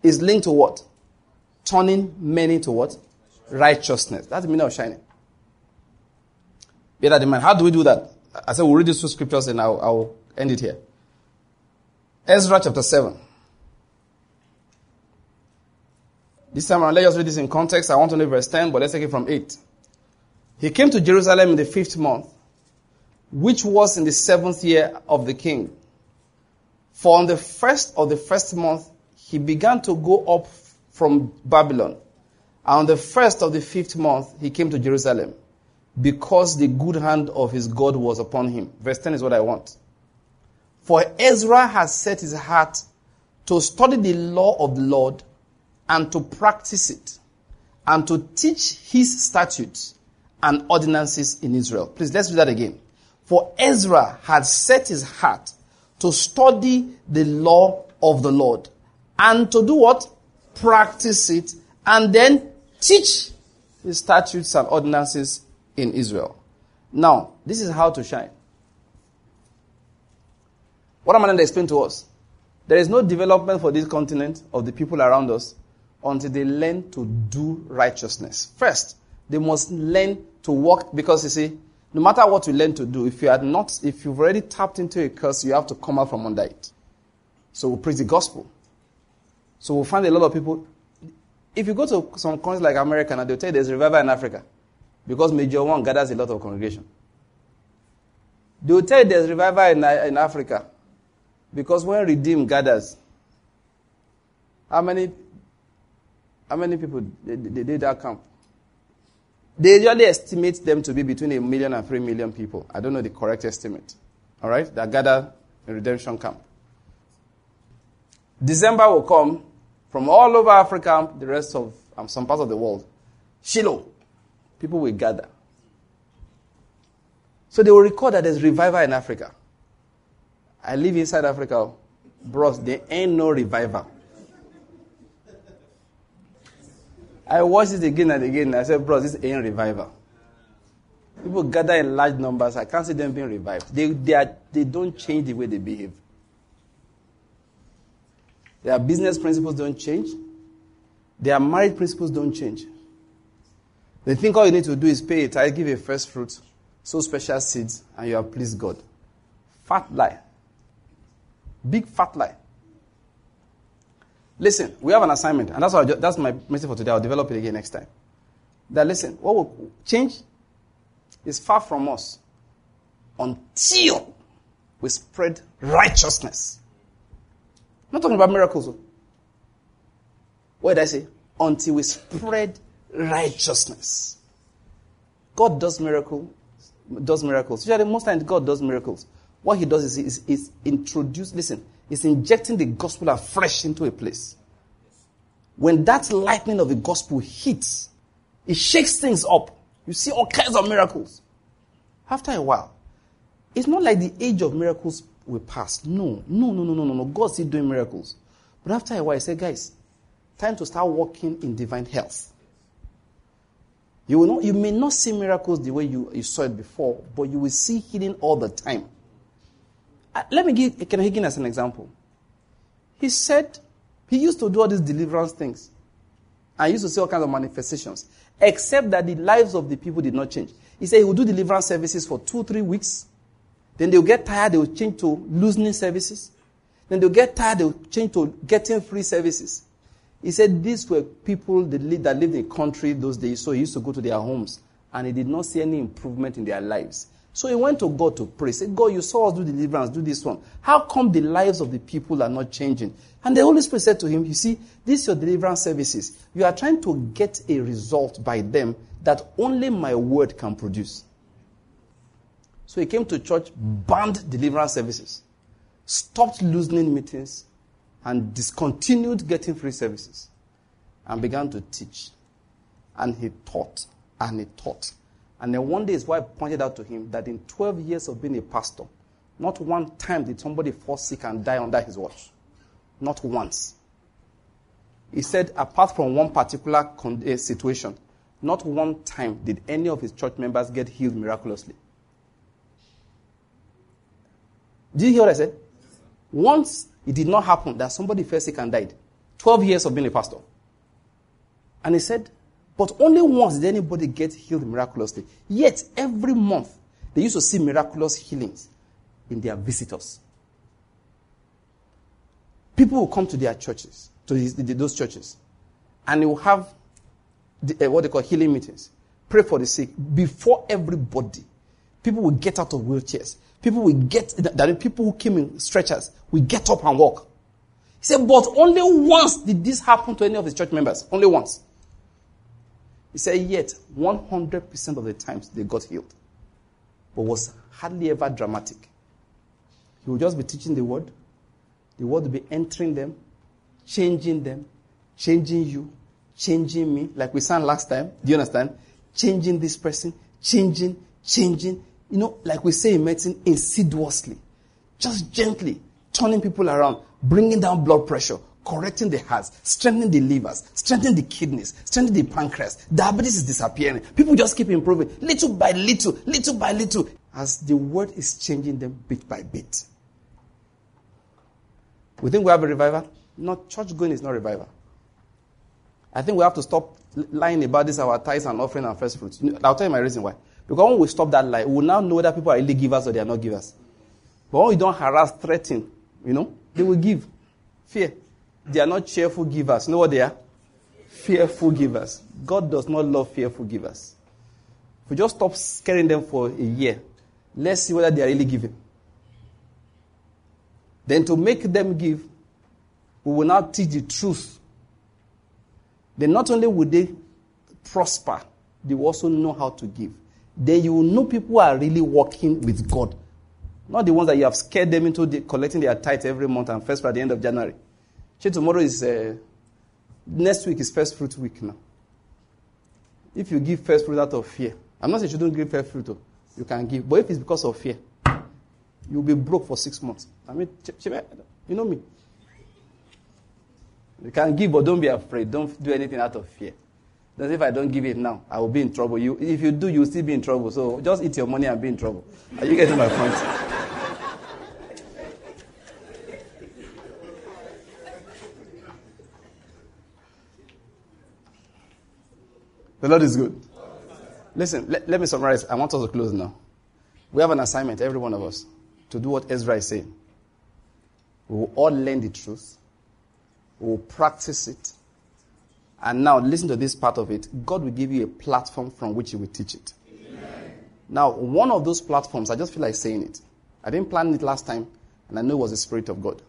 is linked to what? Turning many to what? Righteousness. That's the meaning of shining. Bear that in mind. How do we do that? I said we'll read these two scriptures and I'll, I'll end it here. Ezra chapter 7. This time around, let us read this in context. I want to know verse 10, but let's take it from 8. He came to Jerusalem in the fifth month, which was in the seventh year of the king. For on the first of the first month, he began to go up from Babylon. And on the first of the fifth month, he came to Jerusalem because the good hand of his God was upon him. Verse 10 is what I want. For Ezra has set his heart to study the law of the Lord and to practice it and to teach his statutes and ordinances in Israel. Please, let's do that again. For Ezra had set his heart to study the law of the Lord and to do what? Practice it and then teach his statutes and ordinances in Israel. Now, this is how to shine. What am I going to explain to us? There is no development for this continent of the people around us until they learn to do righteousness. First, they must learn to walk because you see, no matter what you learn to do, if you are not, if you've already tapped into a curse, you have to come out from under it. So we preach the gospel. So we'll find a lot of people. If you go to some countries like America, and they'll tell you there's revival in Africa. Because Major One gathers a lot of congregation. They will tell there's revival in, in Africa. Because when Redeem gathers, how many how many people did that camp? They usually estimate them to be between a million and three million people. I don't know the correct estimate. All right? That gather in redemption camp. December will come from all over Africa, the rest of um, some parts of the world. Shiloh people will gather. So they will record that there's revival in Africa. I live inside Africa. Bros, there ain't no revival. I watched it again and again. And I said, bros, this ain't revival. People gather in large numbers. I can't see them being revived. They, they, are, they don't change the way they behave. Their business principles don't change. Their marriage principles don't change. They think all you need to do is pay it. I give a first fruit, sow special seeds, and you have pleased God. Fat lie. Big fat lie. Listen, we have an assignment, and that's, just, that's my message for today. I'll develop it again next time. That listen, what will change is far from us until we spread righteousness. I'm not talking about miracles. Oh. What did I say? Until we spread righteousness. God does miracles, does miracles. Usually, most times God does miracles. What He does is, is, is introduce. Listen, is injecting the gospel afresh into a place. When that lightning of the gospel hits, it shakes things up. You see all kinds of miracles. After a while, it's not like the age of miracles will pass. No, no, no, no, no, no, no. God's still doing miracles. But after a while, I said, guys, time to start walking in divine health. You, will not, you may not see miracles the way you, you saw it before, but you will see healing all the time. Uh, let me give Ken Hagin as an example. He said he used to do all these deliverance things. I used to see all kinds of manifestations, except that the lives of the people did not change. He said he would do deliverance services for two, three weeks. Then they'll get tired, they will change to loosening services. Then they'll get tired, they'll change to getting free services. He said these were people that lived in the country those days, so he used to go to their homes and he did not see any improvement in their lives. So he went to God to pray. He said, God, you saw us do deliverance, do this one. How come the lives of the people are not changing? And the Holy Spirit said to him, You see, this are your deliverance services. You are trying to get a result by them that only my word can produce. So he came to church, banned deliverance services, stopped loosening meetings, and discontinued getting free services, and began to teach. And he taught, and he taught. And then one day his wife pointed out to him that in 12 years of being a pastor, not one time did somebody fall sick and die under his watch. Not once. He said, apart from one particular eh, situation, not one time did any of his church members get healed miraculously. Did you hear what I said? Once it did not happen that somebody fell sick and died. 12 years of being a pastor. And he said, but only once did anybody get healed miraculously. Yet, every month, they used to see miraculous healings in their visitors. People will come to their churches, to those churches, and they will have the, uh, what they call healing meetings. Pray for the sick before everybody. People will get out of wheelchairs. People will get, that the people who came in stretchers will get up and walk. He said, but only once did this happen to any of his church members. Only once. He said, yet 100% of the times they got healed, but was hardly ever dramatic. He would just be teaching the word, the word would be entering them, changing them, changing you, changing me, like we sang last time. Do you understand? Changing this person, changing, changing. You know, like we say in medicine, insidiously, just gently turning people around, bringing down blood pressure, correcting the hearts, strengthening the livers, strengthening the kidneys, strengthening the pancreas. Diabetes is disappearing. People just keep improving little by little, little by little, as the word is changing them bit by bit. We think we have a revival. Not church going is not revival. I think we have to stop lying about this our tithes and offering and first fruits. I'll tell you my reason why. Because when we stop that lie, we will now know whether people are really givers or they are not givers. But when we don't harass, threaten, you know, they will give. Fear. They are not cheerful givers. You know what they are? Fearful givers. God does not love fearful givers. If we just stop scaring them for a year, let's see whether they are really giving. Then to make them give, we will now teach the truth. Then not only will they prosper, they will also know how to give. Then you will know people are really working with God. Not the ones that you have scared them into the, collecting their tithe every month and first at the end of January. See, tomorrow is, uh, next week is first fruit week now. If you give first fruit out of fear, I'm not saying you shouldn't give first fruit, though. you can give. But if it's because of fear, you'll be broke for six months. I mean, you know me. You can give, but don't be afraid. Don't do anything out of fear. That if I don't give it now, I will be in trouble. You, if you do, you'll still be in trouble. So just eat your money and be in trouble. Are you getting my point? the Lord is good. Listen, let, let me summarize. I want us to close now. We have an assignment, every one of us, to do what Ezra is saying. We will all learn the truth. We will practice it. And now, listen to this part of it. God will give you a platform from which He will teach it. Amen. Now, one of those platforms, I just feel like saying it. I didn't plan it last time, and I know it was the Spirit of God.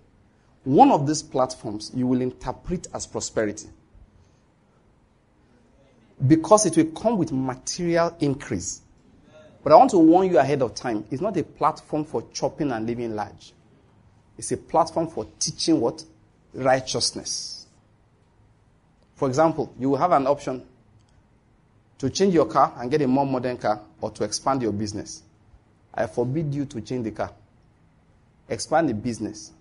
One of these platforms you will interpret as prosperity. Because it will come with material increase. But I want to warn you ahead of time. It's not a platform for chopping and living large. It's a platform for teaching what? Righteousness. For example, you will have an option to change your car and get a more modern car or to expand your business. I forbid you to change the car. Expand the business.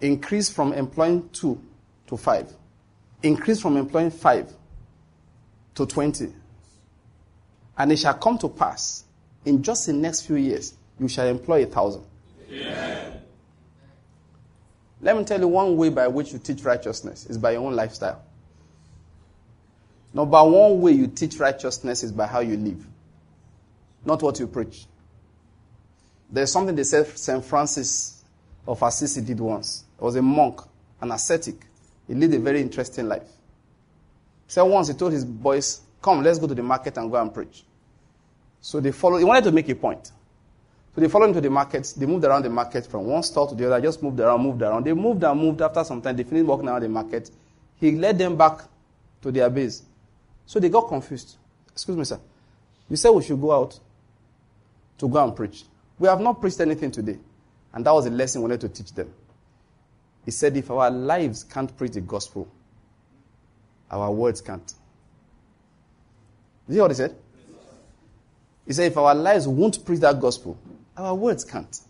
Increase from employing two to five. Increase from employing five to 20. And it shall come to pass in just the next few years, you shall employ a thousand. Yeah. Let me tell you one way by which you teach righteousness is by your own lifestyle. Number one way you teach righteousness is by how you live, not what you preach. There's something they said St. Francis of Assisi did once. He was a monk, an ascetic. He lived a very interesting life. So once he told his boys, Come, let's go to the market and go and preach. So they followed. He wanted to make a point. So they followed him to the market. They moved around the market from one store to the other. Just moved around, moved around. They moved and moved. After some time, they finished walking around the market. He led them back to their base. So they got confused. Excuse me, sir. You said we should go out to go and preach. We have not preached anything today. And that was a lesson we wanted to teach them. He said, if our lives can't preach the gospel, our words can't. You see what he said? He said, if our lives won't preach that gospel, our words can't.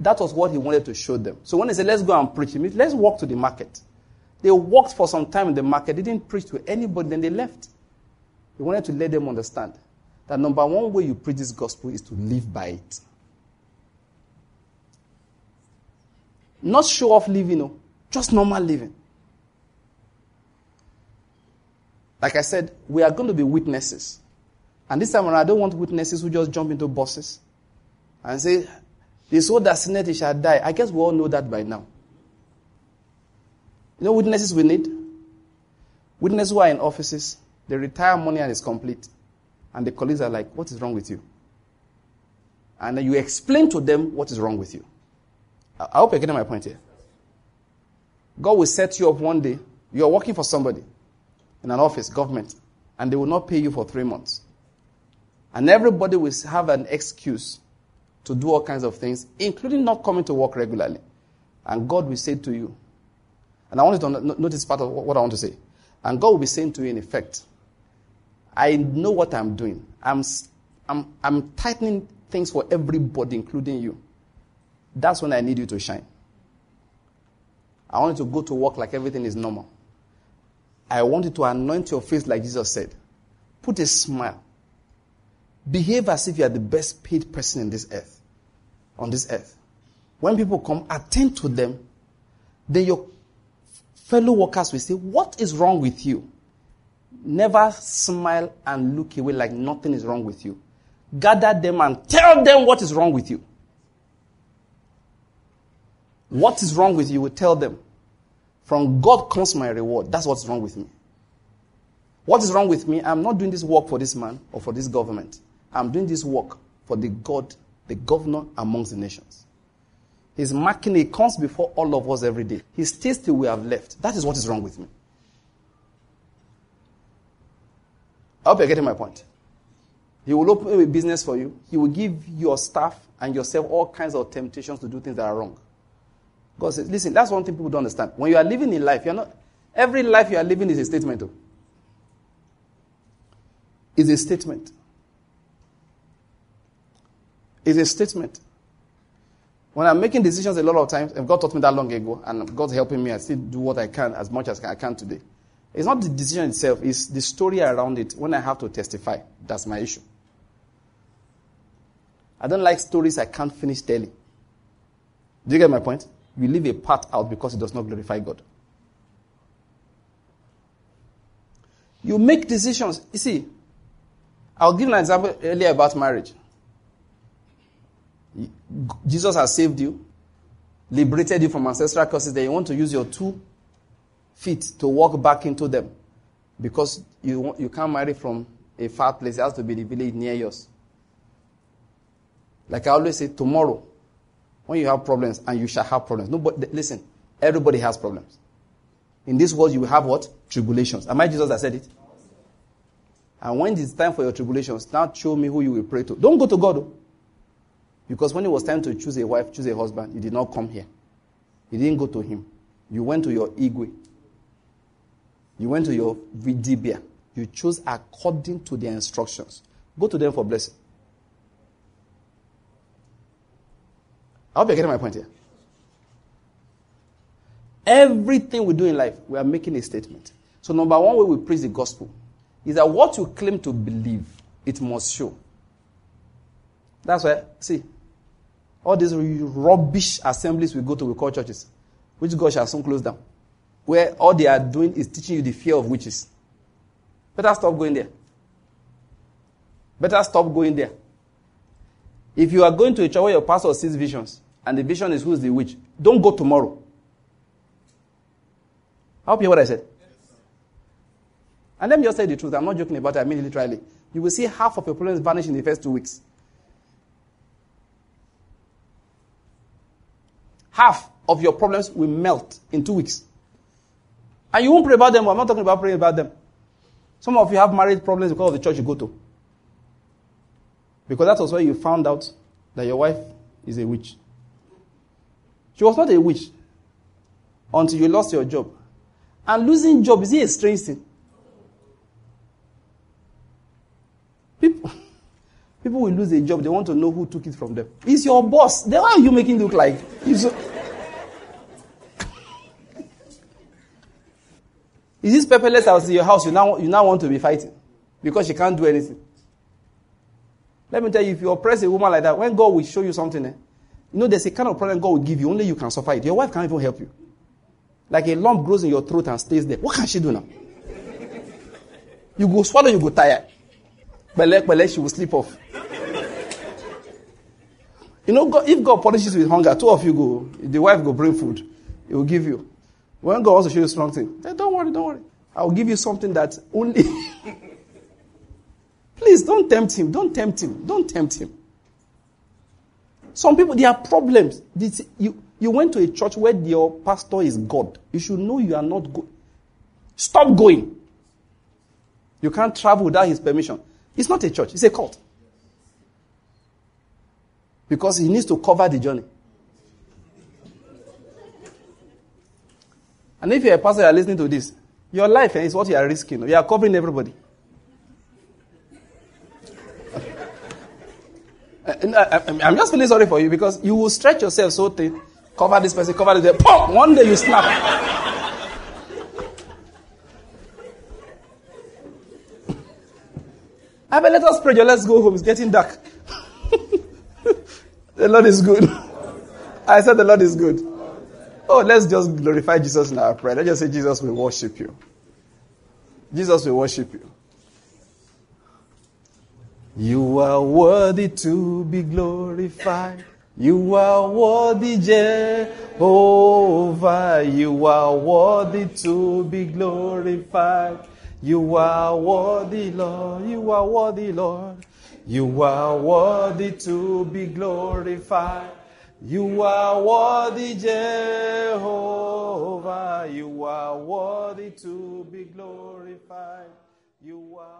That was what he wanted to show them. So when he said, let's go and preach, he means let's walk to the market. They walked for some time in the market, they didn't preach to anybody, then they left. He wanted to let them understand that number one way you preach this gospel is to live by it. Not show off living, no. just normal living. Like I said, we are going to be witnesses. And this time around, I don't want witnesses who just jump into buses and say, the soul that sinned, he shall die. I guess we all know that by now. You know witnesses we need? Witnesses who are in offices, they retire money and it's complete. And the colleagues are like, what is wrong with you? And then you explain to them what is wrong with you. I hope you're getting my point here. God will set you up one day. You're working for somebody in an office, government, and they will not pay you for three months. And everybody will have an excuse to do all kinds of things, including not coming to work regularly. And God will say to you, and I want you to notice part of what I want to say. And God will be saying to you, in effect, I know what I'm doing. I'm, I'm, I'm tightening things for everybody, including you. That's when I need you to shine. I want you to go to work like everything is normal. I want you to anoint your face like Jesus said. Put a smile. Behave as if you are the best paid person in this earth, on this earth. When people come, attend to them. Then your fellow workers will say, What is wrong with you? Never smile and look away like nothing is wrong with you. Gather them and tell them what is wrong with you. What is wrong with you? Will tell them. From God comes my reward. That's what's wrong with me. What is wrong with me? I'm not doing this work for this man or for this government. I'm doing this work for the God, the governor amongst the nations. He's marking, he comes before all of us every day. He stays till we have left. That is what is wrong with me. I hope you're getting my point. He will open a business for you. He will give your staff and yourself all kinds of temptations to do things that are wrong. God says, listen, that's one thing people don't understand. When you are living in life, you're not, every life you are living is a statement. Though. Is a statement is a statement. When I'm making decisions a lot of times, and God taught me that long ago, and God's helping me, I still do what I can as much as I can today. It's not the decision itself, it's the story around it. When I have to testify, that's my issue. I don't like stories I can't finish telling. Do you get my point? You leave a part out because it does not glorify God. You make decisions. You see, I'll give an example earlier about marriage. Jesus has saved you, liberated you from ancestral curses, then you want to use your two feet to walk back into them because you, you can't marry from a far place. It has to be the village near yours. Like I always say, tomorrow, when you have problems, and you shall have problems. Nobody, listen, everybody has problems. In this world, you will have what? Tribulations. Am I Jesus that said it? And when it's time for your tribulations, now show me who you will pray to. Don't go to God. Oh. Because when it was time to choose a wife, choose a husband, you did not come here. You didn't go to him. You went to your Igwe. You went to your Vidibia. You chose according to their instructions. Go to them for blessing. I hope you're getting my point here. Everything we do in life, we are making a statement. So, number one way we preach the gospel is that what you claim to believe, it must show. That's why, see, all these rubbish assemblies we go to, we call churches, which God shall soon close down, where all they are doing is teaching you the fear of witches. Better stop going there. Better stop going there. If you are going to a church where your pastor sees visions, and the vision is who's the witch, don't go tomorrow. I hope you hear what I said. And let me just say the truth. I'm not joking about it. I mean it literally. You will see half of your problems vanish in the first two weeks. Half of your problems will melt in two weeks. And you won't pray about them. I'm not talking about praying about them. Some of you have marriage problems because of the church you go to. Because that was where you found out that your wife is a witch. She was not a witch until you lost your job. And losing job is it a strange thing? People, people will lose a job. They want to know who took it from them. It's your boss. Then why are you making look like? Is this pepperless house in your house you now, you now want to be fighting? Because she can't do anything. Let me tell you, if you oppress a woman like that, when God will show you something, eh, you know, there's a kind of problem God will give you, only you can suffer it. Your wife can't even help you. Like a lump grows in your throat and stays there. What can she do now? You go swallow, you go tired. Bele, bele, she will sleep off. You know, God, if God punishes you with hunger, two of you go, the wife go bring food. He will give you. When God wants to show you strong thing, hey, don't worry, don't worry. I will give you something that only Please don't tempt him. Don't tempt him. Don't tempt him. Some people, there are problems. This, you, you went to a church where your pastor is God. You should know you are not good. Stop going. You can't travel without his permission. It's not a church, it's a cult. Because he needs to cover the journey. And if you're a pastor, you're listening to this, your life is what you are risking. You are covering everybody. Uh, I'm just feeling sorry for you because you will stretch yourself so thin, cover this person, cover this, pop, one day you snap. I mean, let us pray. Let's go home. It's getting dark. the Lord is good. I said the Lord is good. Oh, let's just glorify Jesus in our prayer. Let's just say Jesus will worship you. Jesus will worship you. You are worthy to be glorified. You are worthy, Jehovah. You are worthy to be glorified. You are worthy, Lord. You are worthy, Lord. You are worthy to be glorified. You are worthy, Jehovah. You are worthy to be glorified. You are.